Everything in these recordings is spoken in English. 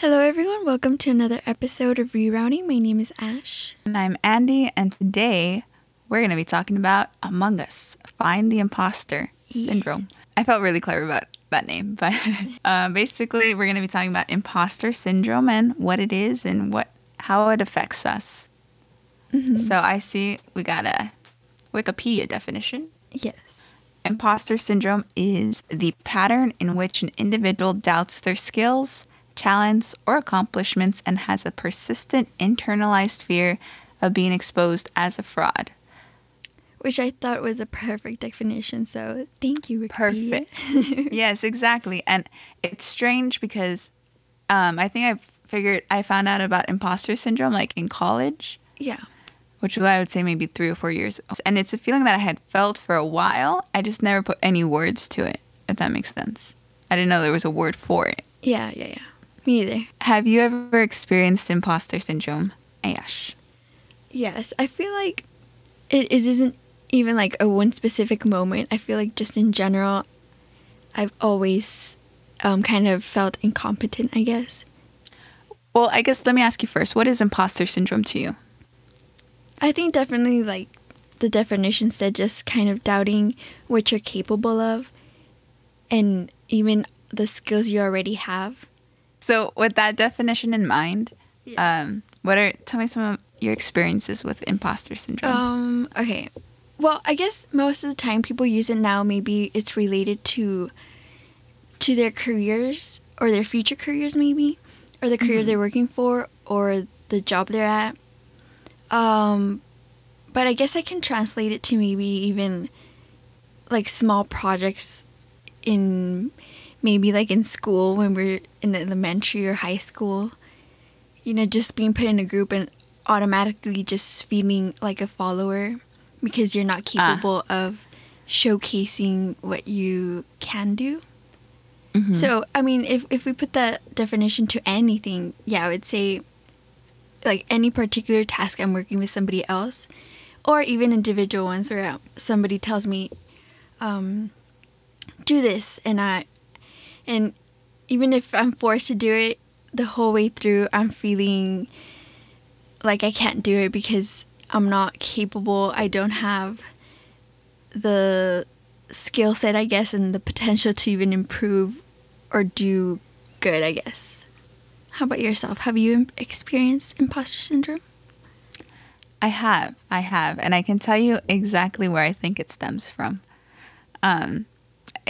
Hello, everyone. Welcome to another episode of Rerouting. My name is Ash. And I'm Andy, and today we're going to be talking about Among Us Find the Imposter Syndrome. I felt really clever about that name, but uh, basically, we're going to be talking about imposter syndrome and what it is and what how it affects us. So I see we got a Wikipedia definition. Yes. Imposter syndrome is the pattern in which an individual doubts their skills, talents, or accomplishments and has a persistent internalized fear of being exposed as a fraud. Which I thought was a perfect definition. So thank you. Perfect. yes, exactly. And it's strange because um, I think I figured I found out about imposter syndrome like in college, yeah. which I would say maybe three or four years ago. And it's a feeling that I had felt for a while. I just never put any words to it, if that makes sense. I didn't know there was a word for it. Yeah, yeah, yeah. Me either. Have you ever experienced imposter syndrome, Ash? Yes. I feel like it isn't even like a one specific moment. I feel like just in general, I've always um, kind of felt incompetent, I guess. Well, I guess let me ask you first. What is imposter syndrome to you? I think definitely like the definition said just kind of doubting what you're capable of and even the skills you already have. So, with that definition in mind, Yeah. um, what are tell me some of your experiences with imposter syndrome? Um okay. Well, I guess most of the time people use it now maybe it's related to to their careers or their future careers maybe or the career they're working for or the job they're at. Um but I guess I can translate it to maybe even like small projects in maybe like in school when we're in elementary or high school. You know, just being put in a group and automatically just feeling like a follower because you're not Ah. capable of showcasing what you can do. Mhm. So, I mean, if, if we put that definition to anything, yeah, I would say like any particular task I'm working with somebody else, or even individual ones where uh, somebody tells me, um, do this, and I, and even if I'm forced to do it the whole way through, I'm feeling like I can't do it because I'm not capable. I don't have the skill set, I guess, and the potential to even improve or do good, I guess. How about yourself? Have you experienced imposter syndrome? I have, I have, and I can tell you exactly where I think it stems from. Um,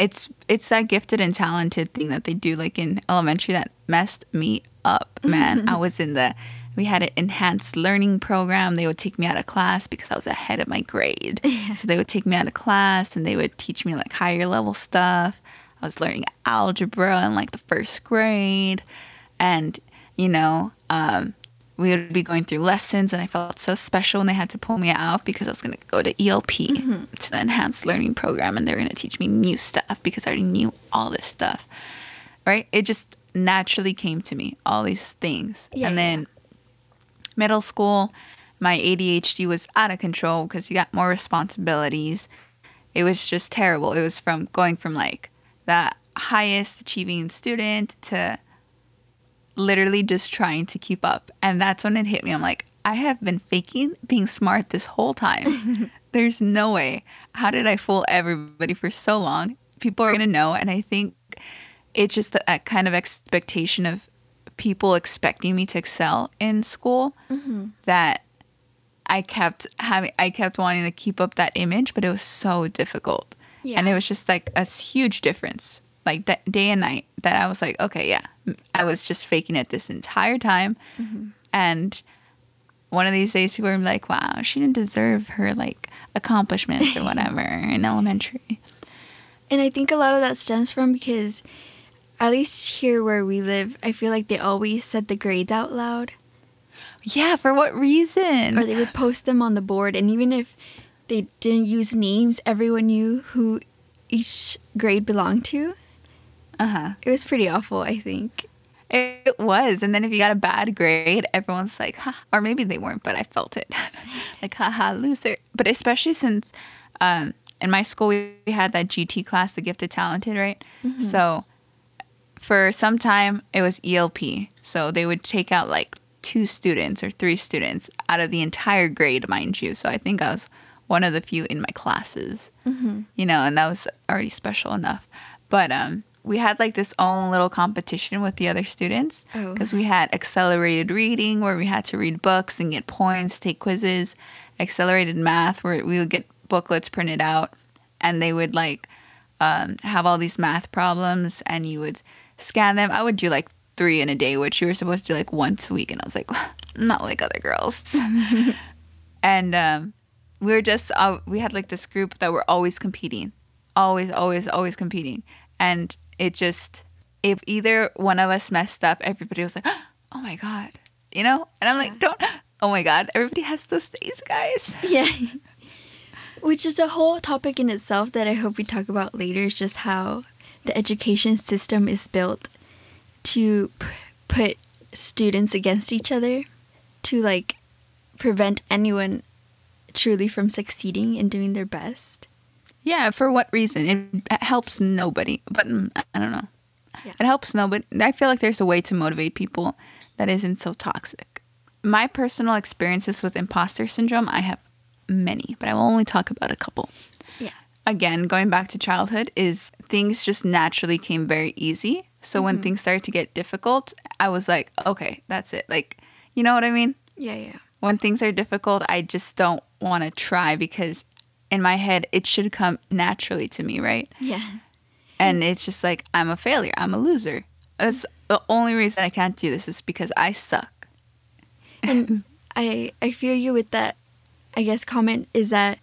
it's it's that gifted and talented thing that they do, like in elementary, that messed me up, man. I was in the we had an enhanced learning program. They would take me out of class because I was ahead of my grade. So they would take me out of class and they would teach me like higher level stuff. I was learning algebra in like the first grade, and you know, um, we would be going through lessons and I felt so special when they had to pull me out because I was going to go to ELP mm-hmm. to the enhanced learning program and they were going to teach me new stuff because I already knew all this stuff. Right? It just naturally came to me, all these things. Yeah, and yeah. then middle school, my ADHD was out of control because you got more responsibilities. It was just terrible. It was from going from like the highest achieving student to literally just trying to keep up. And that's when it hit me. I'm like, I have been faking being smart this whole time. There's no way. How did I fool everybody for so long? People are going to know. And I think it's just that, kind of expectation of people expecting me to excel in school mm-hmm. that I kept having, I kept wanting to keep up that image, but it was so difficult. Yeah. And it was just like a huge difference, like that day and night, that I was like, okay, yeah, I was just faking it this entire time. Mm-hmm. And one of these days, people are like, wow, she didn't deserve her like accomplishments or whatever in elementary. And I think a lot of that stems from because, at least here where we live, I feel like they always said the grades out loud, Yeah, for what reason? or they would post them on the board. And even if they didn't use names, everyone knew who each grade belonged to. Uh huh. It was pretty awful, I think. It was. And then if you got a bad grade, everyone's like, ha, or maybe they weren't, but I felt it. like, haha, loser. But especially since um, in my school, we had that GT class, the gifted talented, right? So for some time it was ELP. So they would take out like two students or three students out of the entire grade, mind you. So I think I was one of the few in my classes, you know, and that was already special enough. But um, we had like this own little competition with the other students Oh. because we had accelerated reading where we had to read books and get points, take quizzes, accelerated math where we would get booklets printed out and they would like um, have all these math problems and you would scan them. I would do like three in a day, which you were supposed to do like once a week. And I was like, not like other girls. and um, we were just, uh, we had like this group that were always competing, always, always, always competing. And it just, if either one of us messed up, everybody was like, oh my God, you know? And I'm like, don't, oh my God, everybody has those days, guys. Yeah. Which is a whole topic in itself that I hope we talk about later. Is just how the education system is built to p- put students against each other, to like prevent anyone truly from succeeding and doing their best. Yeah, for what reason? It helps nobody, but mm, I don't know. Yeah. It helps nobody. I feel like there's a way to motivate people that isn't so toxic. My personal experiences with imposter syndrome, I have many, but I will only talk about a couple. Yeah. Again, going back to childhood, is things just naturally came very easy. So when things started to get difficult, I was like, okay, that's it. Like, you know what I mean? Yeah, yeah. when things are difficult, I just don't want to try because in my head it should come naturally to me, right? Yeah. And it's just like I'm a failure, I'm a loser. That's the only reason I can't do this is because I suck. and I I feel you with that. I guess comment is that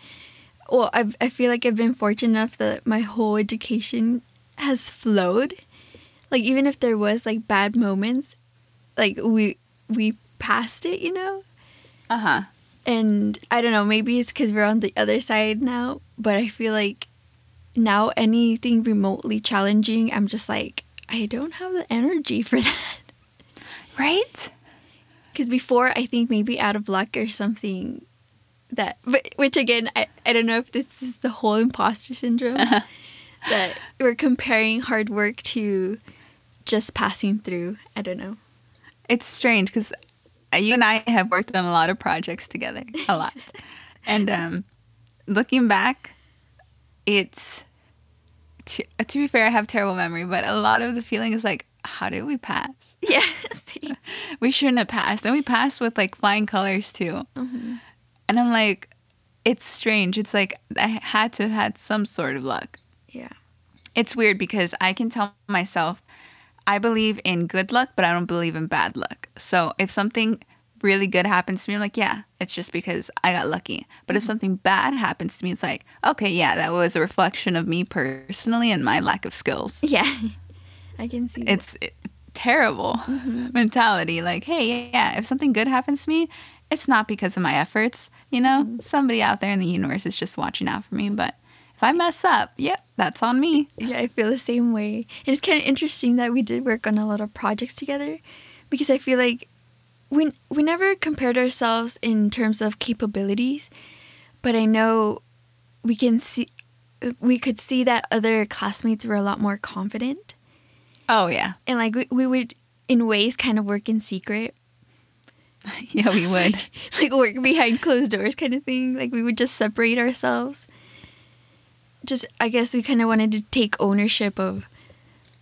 well I I feel like I've been fortunate enough that my whole education has flowed. Like even if there was like bad moments, like we we passed it, you know. Uh huh. And I don't know, maybe it's because we're on the other side now, but I feel like now anything remotely challenging, I'm just like I don't have the energy for that. Right? Because before, I think maybe out of luck or something that, but, which again, I, I don't know if this is the whole imposter syndrome that we're comparing hard work to just passing through. I don't know. It's strange because you and I have worked on a lot of projects together, a lot. and um, looking back, it's to, to be fair, I have terrible memory, but a lot of the feeling is like, how did we pass? Yeah. see? we shouldn't have passed. And we passed with like flying colors too. Mm-hmm. And I'm like, it's strange. It's like I had to have had some sort of luck. Yeah. It's weird because I can tell myself I believe in good luck, but I don't believe in bad luck. So if something really good happens to me, I'm like, yeah, it's just because I got lucky. But if mm-hmm. something bad happens to me, it's like, okay, yeah, that was a reflection of me personally and my lack of skills. Yeah. I can see. It's it, terrible mm-hmm. mentality. Like, hey, yeah, if something good happens to me, it's not because of my efforts. You know, mm-hmm. somebody out there in the universe is just watching out for me. But if I mess up, yep, that's on me. Yeah, I feel the same way. And it's kind of interesting that we did work on a lot of projects together because I feel like we we never compared ourselves in terms of capabilities, but I know we can see we could see that other classmates were a lot more confident Oh yeah, and like we, we would in ways kind of work in secret yeah, we would. like work behind closed doors kind of thing like we would just separate ourselves just i guess we kind of wanted to take ownership of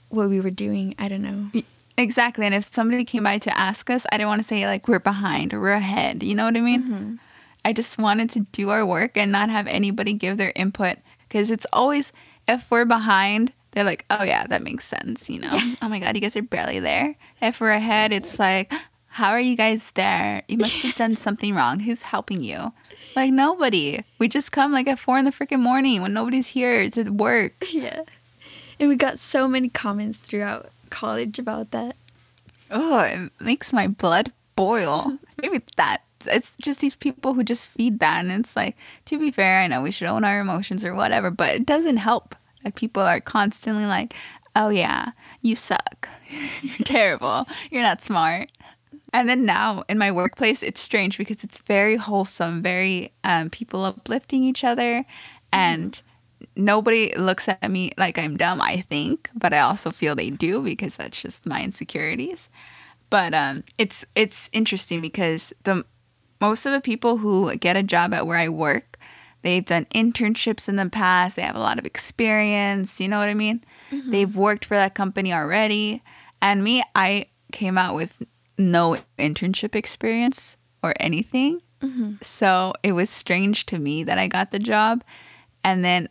what we were doing i don't know Exactly. And if somebody came by to ask us, I didn't want to say like we're behind or we're ahead. You know what I mean? Mm-hmm. I just wanted to do our work and not have anybody give their input because it's always if we're behind, they're like, "Oh yeah, that makes sense." You know? Oh my god, you guys are barely there. If we're ahead, it's like, "How are you guys there? You must have done something wrong. Who's helping you?" Like nobody. We just come like at four in the freaking morning when nobody's here to work. Yeah. And we got so many comments throughout college about that. Oh, it makes my blood boil. Maybe that. It's just these people who just feed that. And it's like, to be fair, I know we should own our emotions or whatever, but it doesn't help that people are constantly like, oh, yeah, you suck. You're terrible. You're not smart. And then now in my workplace, it's strange because it's very wholesome, very um, people uplifting each other and nobody looks at me like I'm dumb, I think, but I also feel they do because that's just my insecurities. But um, it's it's interesting because the most of the people who get a job at where I work, they've done internships in the past. They have a lot of experience. You know what I mean? Mm-hmm. They've worked for that company already. And me, I came out with no internship experience or anything. Mm-hmm. So it was strange to me that I got the job. And then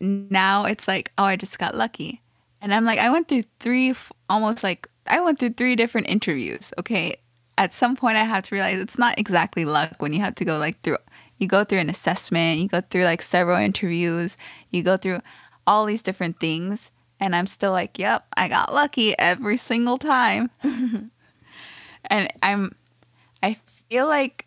now it's like, oh, I just got lucky. And I'm like, I went through three, almost like, I went through three different interviews. Okay. At some point, I had to realize it's not exactly luck when you have to go like through, you go through an assessment, you go through like several interviews, you go through all these different things. And I'm still like, yep, I got lucky every single time. and I'm, I feel like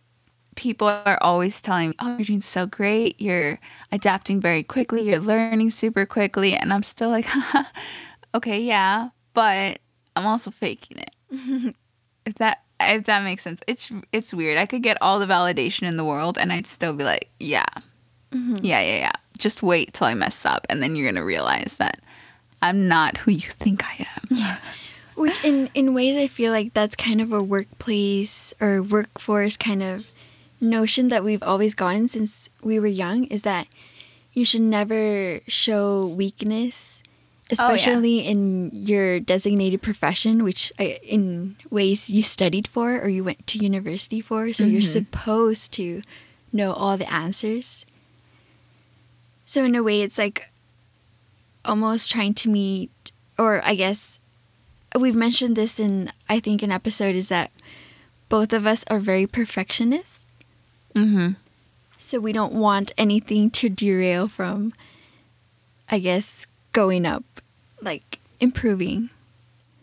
people are always telling me, oh, you're doing so great. You're adapting very quickly. You're learning super quickly. And I'm still like, okay, yeah, but I'm also faking it. if that if that makes sense. It's it's weird. I could get all the validation in the world and I'd still be like, yeah. Mm-hmm. Yeah, yeah, yeah. Just wait till I mess up and then you're going to realize that I'm not who you think I am. Yeah. Which in in ways I feel like that's kind of a workplace or workforce kind of notion that we've always gotten since we were young is that you should never show weakness, especially oh, yeah. in your designated profession, which in ways you studied for or you went to university for. So mm-hmm. you're supposed to know all the answers. So, in a way, it's like almost trying to meet, or I guess we've mentioned this in, I think, an episode is that both of us are very perfectionists. Mm-hmm. So we don't want anything to derail from, I guess, going up, like improving.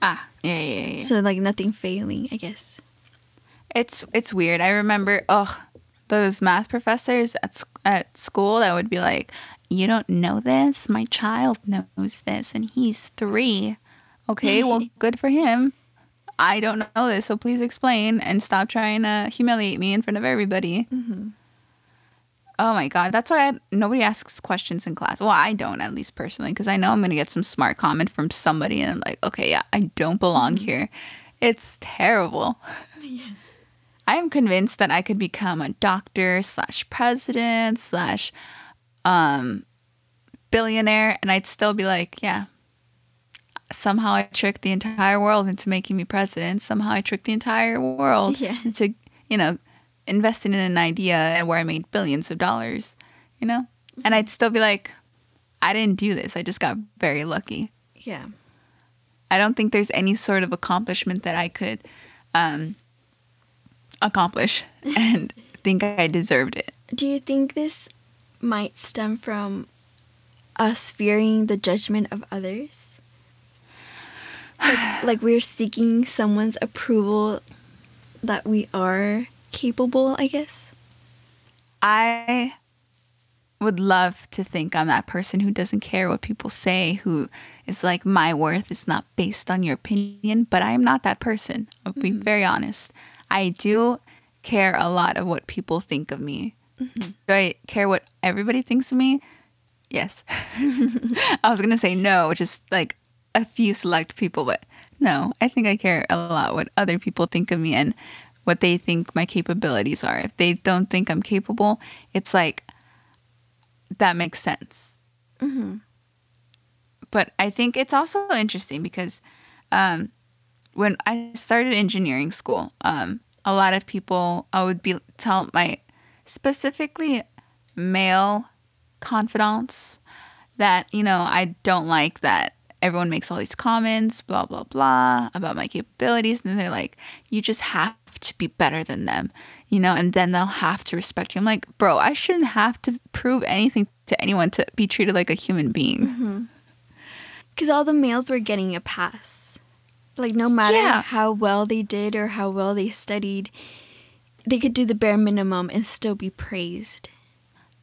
Ah, yeah, yeah, yeah. So like nothing failing, I guess. It's it's weird. I remember, oh, those math professors at at school that would be like, "You don't know this. My child knows this, and he's three. Okay, well, good for him. I don't know this, so please explain and stop trying to humiliate me in front of everybody. Mm-hmm. Oh my god, that's why I, nobody asks questions in class. Well, I don't, at least personally, because I know I'm gonna get some smart comment from somebody, and I'm like, okay, yeah, I don't belong mm-hmm. here. It's terrible. Yeah. I am convinced that I could become a doctor slash president slash um billionaire, and I'd still be like, yeah, somehow I tricked the entire world into making me president. Somehow I tricked the entire world yeah. into, you know, investing in an idea and where I made billions of dollars, you know? And I'd still be like, I didn't do this. I just got very lucky. Yeah. I don't think there's any sort of accomplishment that I could um, accomplish and think I deserved it. Do you think this might stem from us fearing the judgment of others? Like, like we're seeking someone's approval that we are capable, I guess. I would love to think I'm that person who doesn't care what people say, who is like, my worth is not based on your opinion, but I am not that person. I'll be mm-hmm. very honest. I do care a lot of what people think of me. Mm-hmm. Do I care what everybody thinks of me? Yes. I was going to say no, which is like a few select people, but no, I think I care a lot what other people think of me and what they think my capabilities are. If they don't think I'm capable, it's like that makes sense. Mm-hmm. But I think it's also interesting because um, when I started engineering school, um, a lot of people I would be tell my specifically male confidants that you know I don't like that everyone makes all these comments, blah, blah, blah, about my capabilities. And they're like, you just have to be better than them, you know, and then they'll have to respect you. I'm like, bro, I shouldn't have to prove anything to anyone to be treated like a human being. Because mm-hmm. all the males were getting a pass. Like, no matter yeah. how well they did or how well they studied, they could do the bare minimum and still be praised.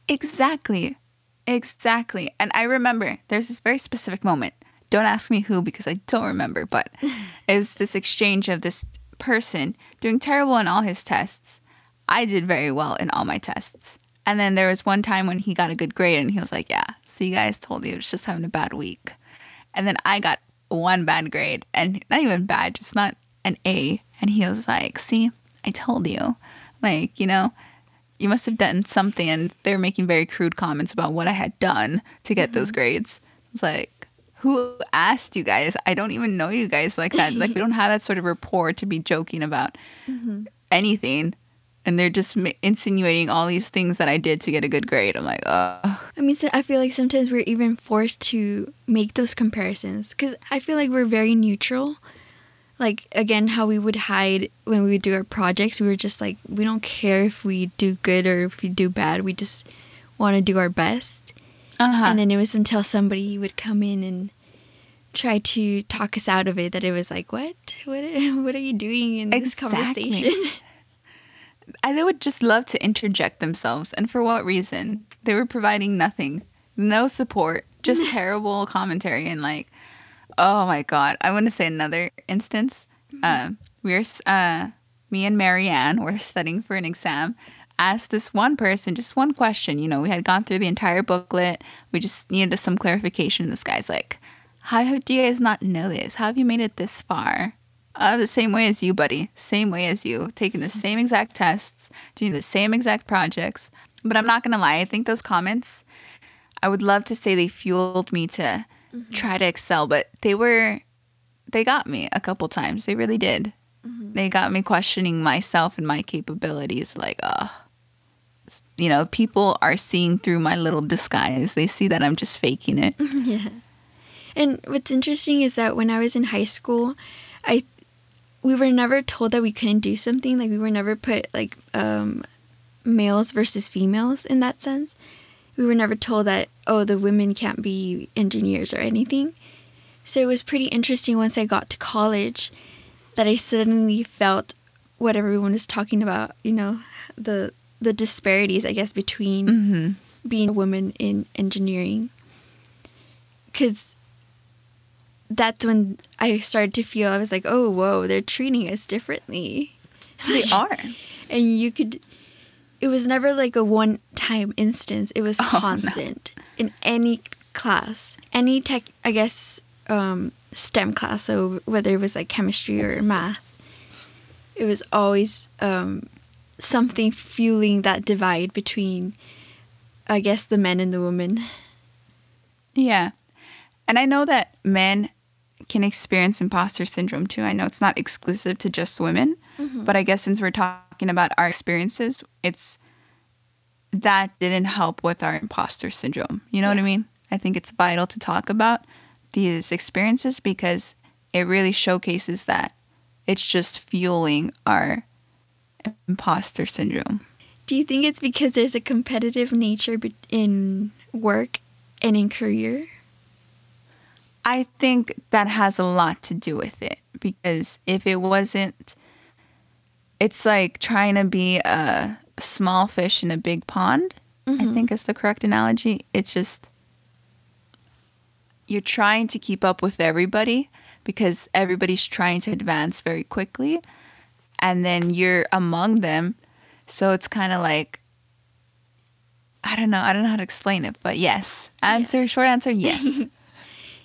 Exactly. Exactly. And I remember there's this very specific moment don't ask me who because I don't remember, but it was this exchange of this person doing terrible in all his tests. I did very well in all my tests. And then there was one time when he got a good grade and he was like, Yeah, so you guys told you it was just having a bad week. And then I got one bad grade and not even bad, just not an A. And he was like, See, I told you. Like, you know, you must have done something. And they were making very crude comments about what I had done to get those mm-hmm. grades. It's like, who asked you guys? I don't even know you guys like that. like, we don't have that sort of rapport to be joking about mm-hmm. anything. And they're just ma- insinuating all these things that I did to get a good grade. I'm like, oh, I mean, so I feel like sometimes we're even forced to make those comparisons because I feel like we're very neutral. Like, again, how we would hide when we would do our projects, we were just like, we don't care if we do good or if we do bad. We just want to do our best. Uh-huh. And then it was until somebody would come in and try to talk us out of it that it was like, what? What, what are you doing in this Exactly. conversation? I, they would just love to interject themselves. And for what reason? They were providing nothing, no support, just terrible commentary. And like, oh my God. I want to say another instance. Um, We're uh, me and Marianne were studying for an exam. Asked this one person just one question. You know, we had gone through the entire booklet. We just needed some clarification. This guy's like, How have, do you guys not know this? How have you made it this far? Uh, the same way as you, buddy. Same way as you. Taking the same exact tests, doing the same exact projects. But I'm not going to lie. I think those comments, I would love to say they fueled me to try to excel, but they were, they got me a couple times. They really did. They got me questioning myself and my capabilities. Like, uh, you know, people are seeing through my little disguise. They see that I'm just faking it. yeah. And what's interesting is that when I was in high school, I we were never told that we couldn't do something. Like we were never put like um, males versus females in that sense. We were never told that oh the women can't be engineers or anything. So it was pretty interesting once I got to college that I suddenly felt what everyone was talking about. You know the the disparities I guess between hmm being a woman in engineering. Because that's when i started to feel i was like oh whoa they're treating us differently. They are. and you could it was never like a one time instance. It was Oh, no. constant in any class any tech i guess um, stem class. So whether it was like chemistry or math it was always um, something fueling that divide between i guess the men and the women Yeah. And I know that men can experience imposter syndrome too. I know it's not exclusive to just women, mm-hmm. but I guess since we're talking about our experiences, it's that didn't help with our imposter syndrome. You know what I mean? I think it's vital to talk about these experiences because it really showcases that it's just fueling our imposter syndrome. Do you think it's because there's a competitive nature in work and in career? I think that has a lot to do with it because if it wasn't, it's like trying to be a small fish in a big pond. I mm-hmm. think is the correct analogy. It's just you're trying to keep up with everybody because everybody's trying to advance very quickly, and then you're among them. So it's kind of like I don't know. I don't know how to explain it, but yes. Answer short answer yes.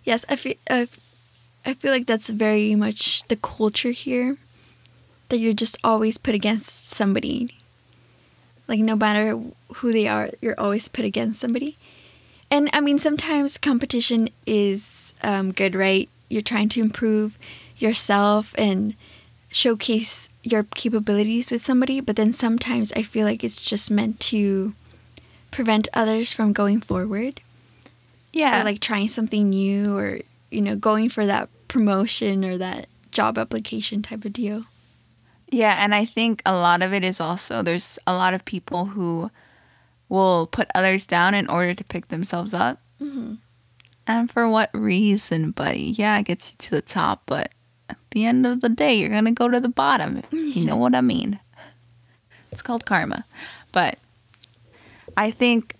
Yes, I feel uh, I feel like that's very much the culture here. That you're just always put against somebody. Like no matter who they are, you're always put against somebody. And I mean, sometimes competition is um, good, right? You're trying to improve yourself and showcase your capabilities with somebody, but then sometimes I feel like it's just meant to prevent others from going forward yeah. or like trying something new or you know going for that promotion or that job application type of deal Yeah, and I think a lot of it is also there's a lot of people who will put others down in order to pick themselves up. Mm-hmm. And for what reason, buddy? Yeah, it gets you to the top, but the end of the day, you're gonna go to the bottom. You know what I mean. It's called karma, but I think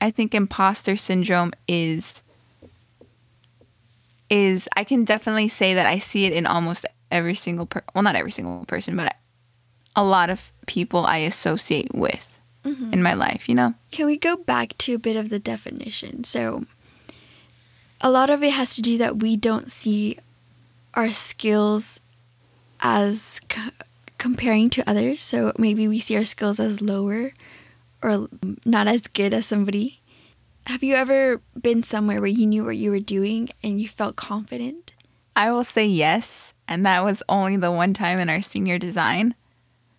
I think imposter syndrome is is I can definitely say that I see it in almost every single per well not every single person but a lot of people I associate with mm-hmm. in my life, you know? Can we go back to a bit of the definition? So, a lot of it has to do that we don't see our skills as c- comparing to others. So, maybe we see our skills as lower or not as good as somebody. Have you ever been somewhere where you knew what you were doing and you felt confident? I will say yes, and that was only the one time in our senior design,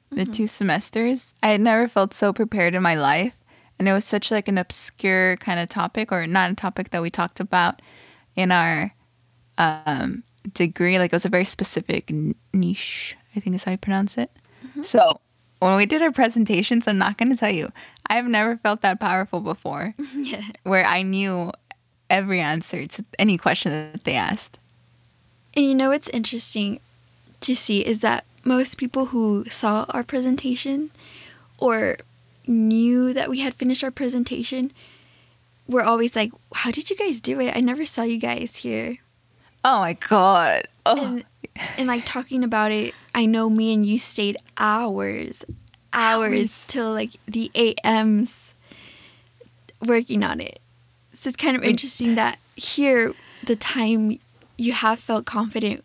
the two semesters. I had never felt so prepared in my life, and it was such like an obscure kind of topic, or not a topic that we talked about in our um, degree. Like it was a very specific niche, I think is how you pronounce it. Mm-hmm. So when we did our presentations, I'm not going to tell you, I've never felt that powerful before, yeah. where I knew every answer to any question that they asked. And you know what's interesting to see is that most people who saw our presentation or knew that we had finished our presentation were always like, How did you guys do it? I never saw you guys here. Oh my god! Oh, And, and like talking about it, I know me and you stayed hours, hours, Hours. till like the AMs working on it. So it's kind of interesting that here, the time you have felt confident,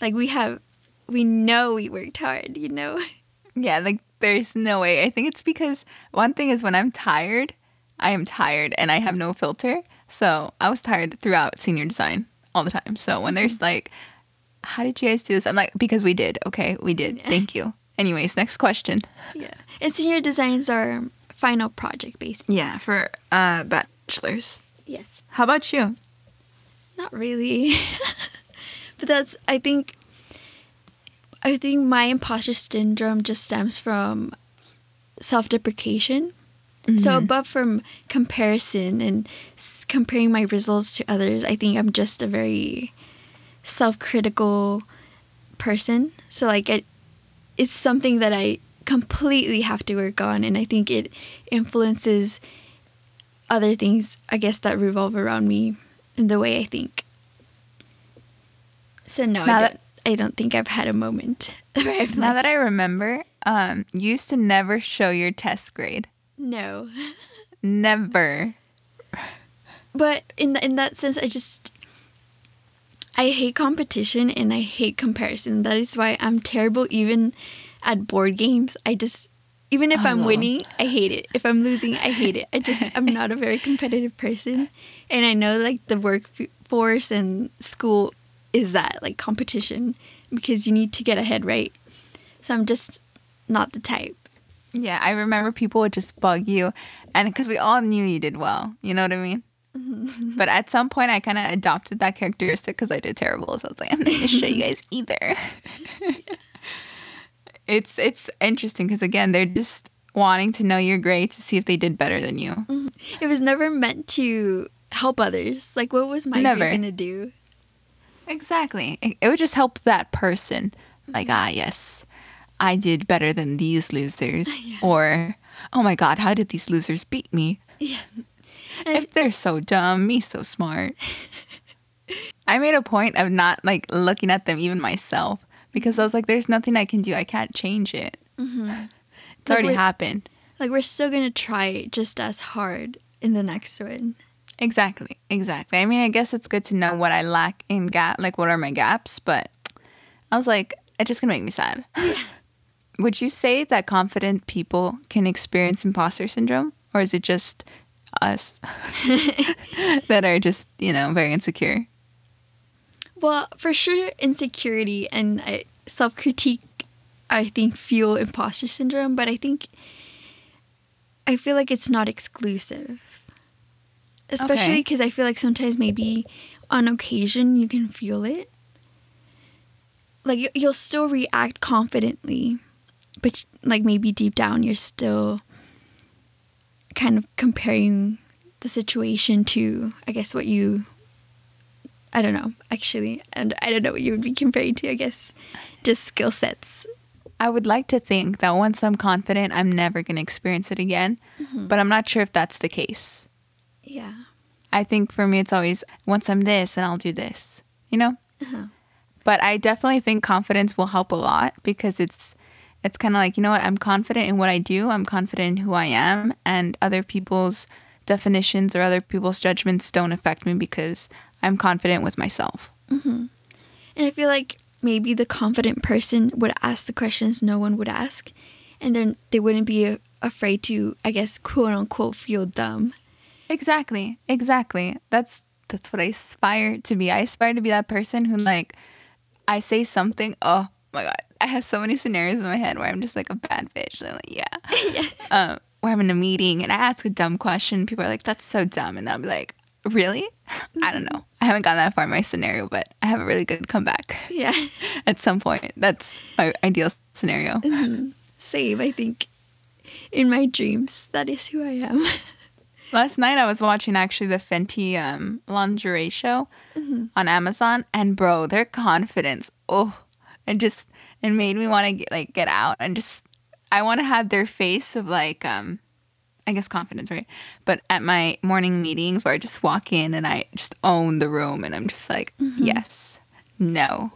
like we have, we know we worked hard, you know? yeah, like there's no way. I think it's because one thing is when I'm tired, I am tired and I have no filter. So I was tired throughout senior design all the time. So when there's like, how did you guys do this? I'm like, because we did. Okay, we did. Thank you. Anyways, next question. Yeah. And senior designs are final project based. Yeah, for uh bachelors. Yes. How about you? Not really. but that's I think I think my imposter syndrome just stems from self-deprecation. So above from comparison and comparing my results to others, I think I'm just a very self-critical person. So like it it's something that I completely have to work on and I think it influences other things I guess that revolve around me in the way I think. So no, Now I don't I don't think I've had a moment where I've Now like, that I remember, um, you used to never show your test grade. no. Never. But in the, in that sense, I just I hate competition and I hate comparison. That is why I'm terrible even at board games. I just even if I'm Oh. winning, I hate it. If I'm losing, I hate it. I just I'm not a very competitive person, and I know like the workforce and school is that like competition because you need to get ahead, right? So I'm just not the type. Yeah, I remember people would just bug you, and because we all knew you did well, you know what I mean. but at some point, I kind of adopted that characteristic because I did terrible. So I was like, I'm not gonna show you guys either. it's it's interesting because again, they're just wanting to know your grade to see if they did better than you. It was never meant to help others. Like, what was my Never. grade gonna do? Exactly. It, it would just help that person. Like, ah, yes, I did better than these losers. Or, oh my God, how did these losers beat me? Yeah. If they're so dumb, me so smart. I made a point of not like looking at them even myself because I was like, there's nothing I can do. I can't change it. Mm-hmm. It's Like already happened. Like we're still gonna try just as hard in the next one. Exactly. Exactly. I mean, I guess it's good to know what I lack in gap, like what are my gaps, but I was like, it's just gonna make me sad. Would you say that confident people can experience imposter syndrome, or is it just us that are just, you know, very insecure? Well, for sure, insecurity and uh, self critique, I think, fuel imposter syndrome. But I think I feel like it's not exclusive, especially Okay. because I feel like sometimes maybe on occasion you can feel it. Like you'll still react confidently, but like maybe deep down you're still kind of comparing the situation to, I guess, what you I don't know, actually. And I don't know what you would be comparing to, I guess. Just skill sets. I would like to think that once I'm confident, I'm never going to experience it again, but I'm not sure if that's the case. Yeah. I think for me, it's always once I'm this, and I'll do this, you know? Uh-huh. But I definitely think confidence will help a lot because it's It's kind of like, you know what? I'm confident in what I do. I'm confident in who I am, and other people's definitions or other people's judgments don't affect me because I'm confident with myself. Mm-hmm. And I feel like maybe the confident person would ask the questions no one would ask, and then they wouldn't be afraid to, I guess, quote unquote, feel dumb. Exactly. Exactly. That's that's what I aspire to be. I aspire to be that person who like I say something, oh my god. I have so many scenarios in my head where I'm just like a bad bitch. I'm like, yeah. um, where I'm in a meeting and I ask a dumb question, people are like, that's so dumb. And I'll be like, really? I don't know. I haven't gotten that far in my scenario, but I have a really good comeback Yeah. at some point. That's my ideal scenario. Same, I think. In my dreams, that is who I am. Last night I was watching actually the Fenty um, lingerie show on Amazon, and bro, their confidence, oh, it just it made me want to get like get out and just I want to have their face of like um, I guess confidence, right? But at my morning meetings where I just walk in and I just own the room, and I'm just like, yes, no,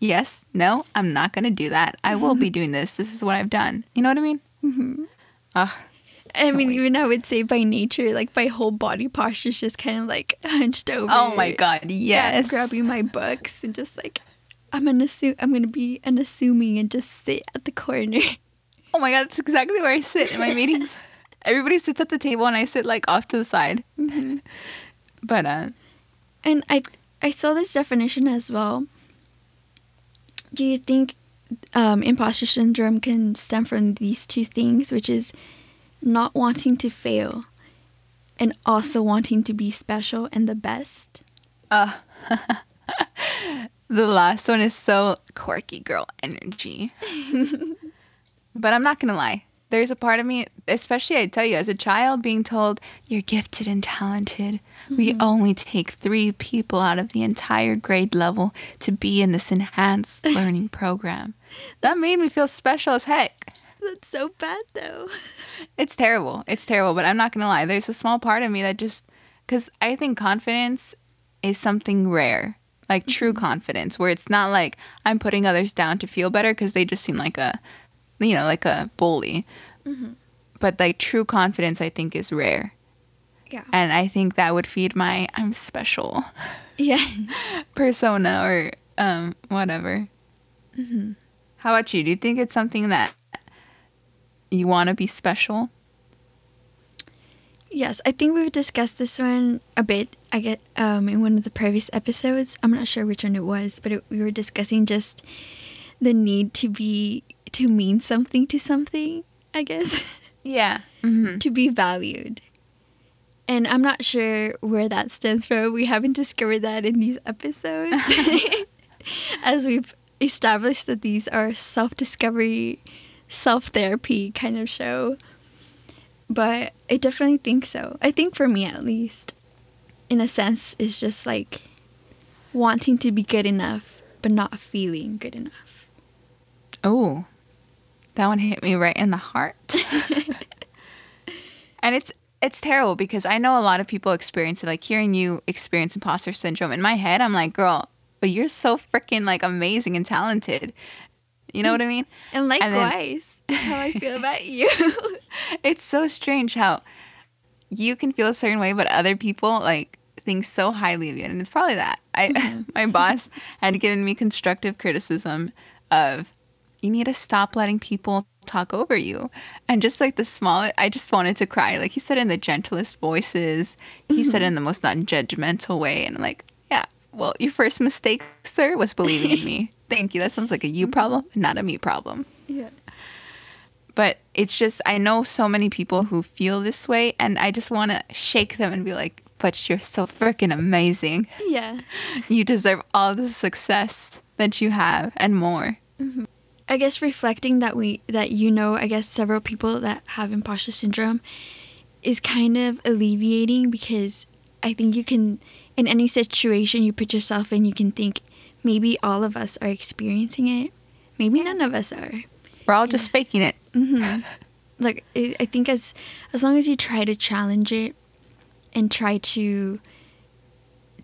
yes, no, I'm not gonna do that. I will be doing this. This is what I've done. You know what I mean? Mm-hmm. I mean, even I would say by nature, like my whole body posture is just kind of like hunched over. oh my god, Yeah, yes. grabbing my books and just like I'm gonna assume I'm gonna be unassuming and just sit at the corner. Oh my god, that's exactly where I sit in my meetings. Everybody sits at the table and I sit like off to the side. But uh And I I saw this definition as well. Do you think um, imposter syndrome can stem from these two things, which is not wanting to fail and also wanting to be special and the best? uh the last one is so quirky girl energy. but I'm not gonna lie. There's a part of me, especially I tell you, as a child, being told you're gifted and talented. We mm-hmm. only take three people out of the entire grade level to be in this enhanced learning program. That made me feel special as heck. That's so bad though. It's terrible. It's terrible, but I'm not going to lie. There's a small part of me that just cuz I think confidence is something rare. Like true mm-hmm. confidence where it's not like I'm putting others down to feel better cuz they just seem like a you know, like a bully. Mm-hmm. But like true confidence I think is rare. Yeah. And I think that would feed my I'm special Yeah. persona or um whatever. Mm-hmm. How about you? Do you think it's something that you want to be special? Yes, I think we've discussed this one a bit. I get um in one of the previous episodes. I'm not sure which one it was, but it, we were discussing just the need to be to mean something to something. I guess Yeah. Mm-hmm. to be valued. And I'm not sure where that stems from. We haven't discovered that in these episodes. As we've established that these are self discovery, self therapy kind of show. But I definitely think so. I think for me at least, in a sense, it's just like wanting to be good enough, but not feeling good enough. Oh, that one hit me right in the heart. and it's it's terrible because I know a lot of people experience it. Like hearing you experience imposter syndrome. In my head, I'm like, girl, but you're so freaking like amazing and talented. You know what I mean? And And then- likewise, that's how I feel about you. It's so strange how you can feel a certain way, but other people like think so highly of you, and it's probably that. I mm-hmm. my boss had given me constructive criticism of you need to stop letting people talk over you, and just like the small, I just wanted to cry. Like he said in the gentlest voices, he said mm-hmm. in the most non-judgmental way, and I'm like, yeah. Well, your first mistake, sir, was believing in me. Thank you. That sounds like a you mm-hmm. problem, not a me problem yeah. but it's just I know so many people who feel this way, and I just want to shake them and be like, "But you're so freaking amazing. Yeah. You deserve all the success that you have and more." Mm-hmm. I guess reflecting that we that you know, I guess several people that have imposter syndrome is kind of alleviating because I think you can in any situation you put yourself in, you can think maybe all of us are experiencing it. Maybe none of us are. We're all just faking it. hmm like I I think as as long as you try to challenge it and try to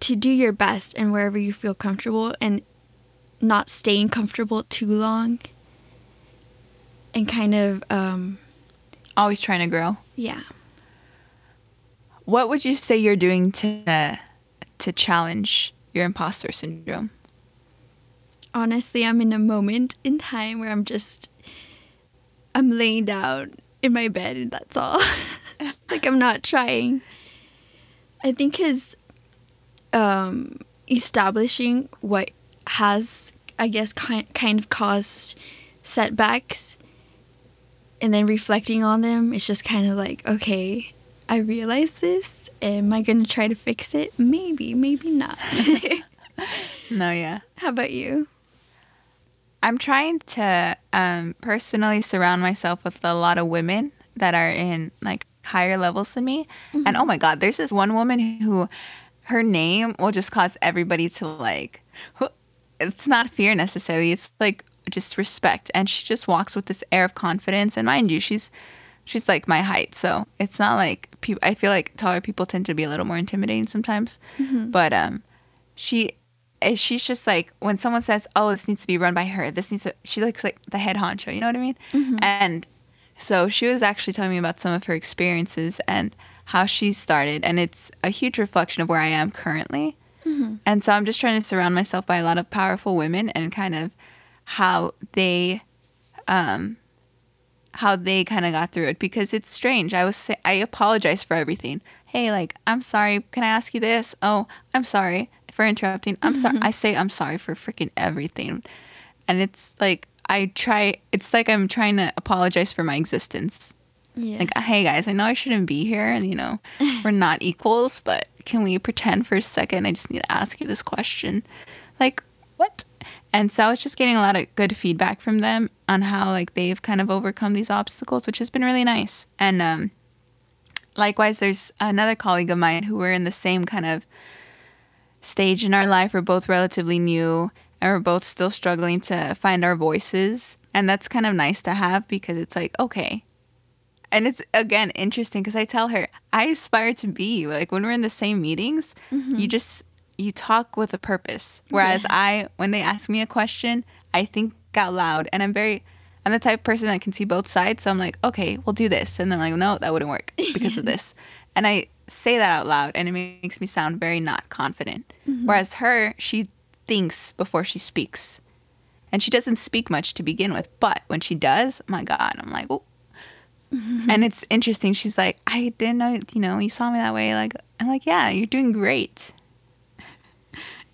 to do your best and wherever you feel comfortable and not staying comfortable too long and kind of um, Always trying to grow. yeah. What would you say you're doing to to challenge your imposter syndrome? Honestly i'm in a moment in time where i'm just i'm laying down in my bed and that's all. Like i'm not trying. I think because um establishing what has i guess kind, kind of caused setbacks and then reflecting on them it's just kind of like okay i realize this am i going to try to fix it? Maybe maybe not. No, yeah. how about you I'm trying to um, personally surround myself with a lot of women that are in like higher levels than me. And oh my God, there's this one woman who her name will just cause everybody to like, it's not fear necessarily, it's like just respect. And she just walks with this air of confidence. And mind you, she's she's like my height, so it's not like people. I feel like taller people tend to be a little more intimidating sometimes. But um, she she's just like when someone says, "Oh, this needs to be run by her," this needs to. She looks like the head honcho. You know what I mean? And so she was actually telling me about some of her experiences and how she started, and it's a huge reflection of where I am currently. And so I'm just trying to surround myself by a lot of powerful women and kind of how they um how they kind of got through it because it's strange. I was I apologize for everything. Hey, like I'm sorry. Can I ask you this? Oh, I'm sorry for interrupting. I'm sorry. I say I'm sorry for freaking everything, and it's like I try. It's like I'm trying to apologize for my existence. yeah Like, hey guys, I know I shouldn't be here, and you know, we're not equals, but can we pretend for a second? I just need to ask you this question. Like, what? And so I was just getting a lot of good feedback from them on how like they've kind of overcome these obstacles, which has been really nice. And um likewise there's another colleague of mine who were in the same kind of stage in our life. We're both relatively new and we're both still struggling to find our voices. And that's kind of nice to have because it's like, okay, and it's again interesting because I tell her I aspire to be like when we're in the same meetings, you mm-hmm. just you talk with a purpose. Whereas Yeah. I, when they ask me a question, I think out loud, and I'm very, I'm the type of person that can see both sides. So I'm like, okay, we'll do this, and then I'm like, no, that wouldn't work because of this, and I say that out loud, and it makes me sound very not confident. Mm-hmm. Whereas her, she thinks before she speaks. And she doesn't speak much to begin with, but when she does, my God, I'm like, oh, and it's interesting. She's like, I didn't know, you know, you saw me that way. Like, I'm like, yeah, you're doing great.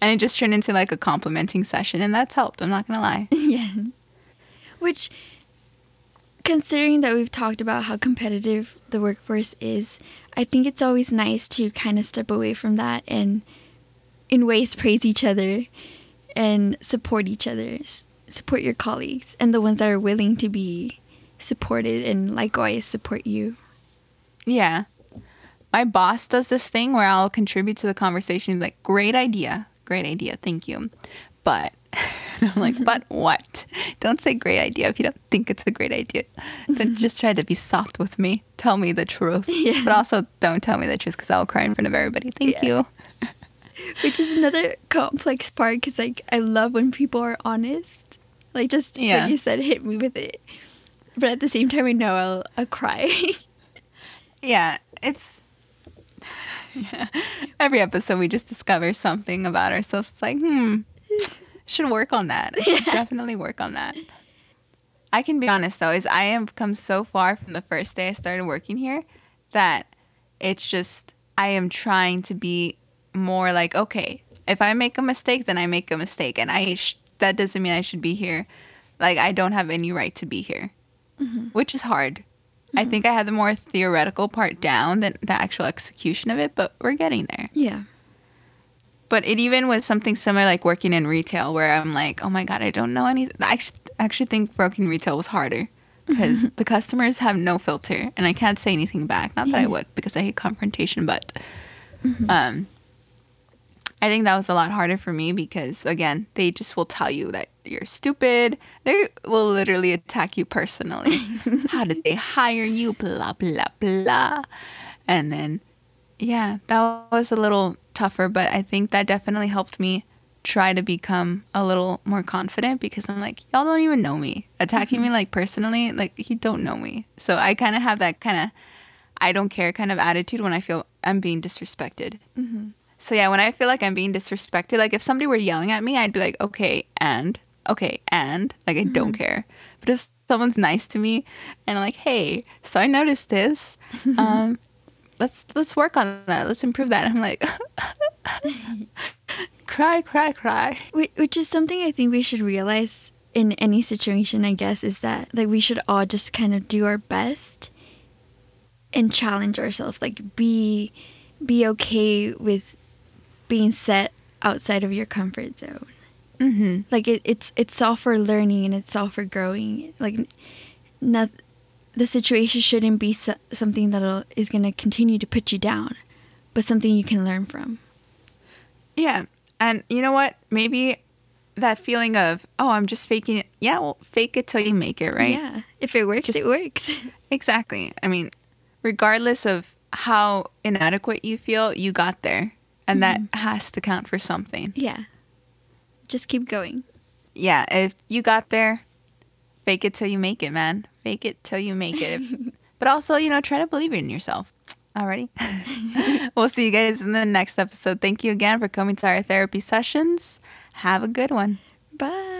And it just turned into like a complimenting session, and that's helped. I'm not gonna lie. yeah. Which, considering that we've talked about how competitive the workforce is, I think it's always nice to kind of step away from that and, in ways, praise each other and support each other, support your colleagues and the ones that are willing to be supported and likewise support you. Yeah. My boss does this thing where I'll contribute to the conversation, like, great idea, great idea, thank you. But I'm like, but what? Don't say great idea if you don't think it's a great idea. Don't just try to be soft with me. Tell me the truth. Yeah. But also don't tell me the truth because I'll cry in front of everybody. Thank Yeah. you. Which is another complex part because, like, I love when people are honest. Like, just Yeah. like you said, hit me with it. But at the same time, I know I'll, I'll cry. Yeah, it's yeah. every episode we just discover something about ourselves. It's like, hmm, should work on that. I should definitely work on that. I can be honest though, is I have come so far from the first day I started working here that it's just I am trying to be more like, okay, if I make a mistake, then I make a mistake, and I sh- that doesn't mean I should be here. Like I don't have any right to be here, mm-hmm. which is hard. I mm-hmm. think I had the more theoretical part down than the actual execution of it, but we're getting there. yeah. But it even was something similar like working in retail where I'm like, oh my God, I don't know anything. I actually, actually think working retail was harder because the customers have no filter and I can't say anything back. Not that I would because I hate confrontation, but um, I think that was a lot harder for me because, again, they just will tell you that you're stupid. They will literally attack you personally. How did they hire you? Blah, blah, blah. And then yeah, that was a little tougher, but I think that definitely helped me try to become a little more confident because I'm like, y'all don't even know me. Attacking me mm-hmm. like personally, like you don't know me. So I kind of have that kind of I don't care kind of attitude when I feel I'm being disrespected. Mm-hmm. So yeah, when I feel like I'm being disrespected, like if somebody were yelling at me, I'd be like, okay, and okay, and like I don't mm-hmm. care. But if someone's nice to me and I'm like, hey, so I noticed this, um, let's let's work on that. Let's improve that. I'm like, cry, cry, cry. Whi- Which is something I think we should realize in any situation, I guess, is that like we should all just kind of do our best and challenge ourselves. Like be be okay with being set outside of your comfort zone. Mm-hmm. Like it, it's it's all for learning and it's all for growing. Like not the situation shouldn't be so, something that is going to continue to put you down, but something you can learn from. Yeah. And you know what? Maybe that feeling of, oh, I'm just faking it. Yeah, well, fake it till you make it, right? Yeah. If it works, Just- it works. Exactly. I mean, regardless of how inadequate you feel, you got there. And that mm-hmm. has to count for something. yeah. Just keep going. Yeah, if you got there, fake it till you make it, man. Fake it till you make it. But also, you know, try to believe in yourself. Alrighty. we'll see you guys in the next episode. Thank you again for coming to our therapy sessions. Have a good one. Bye.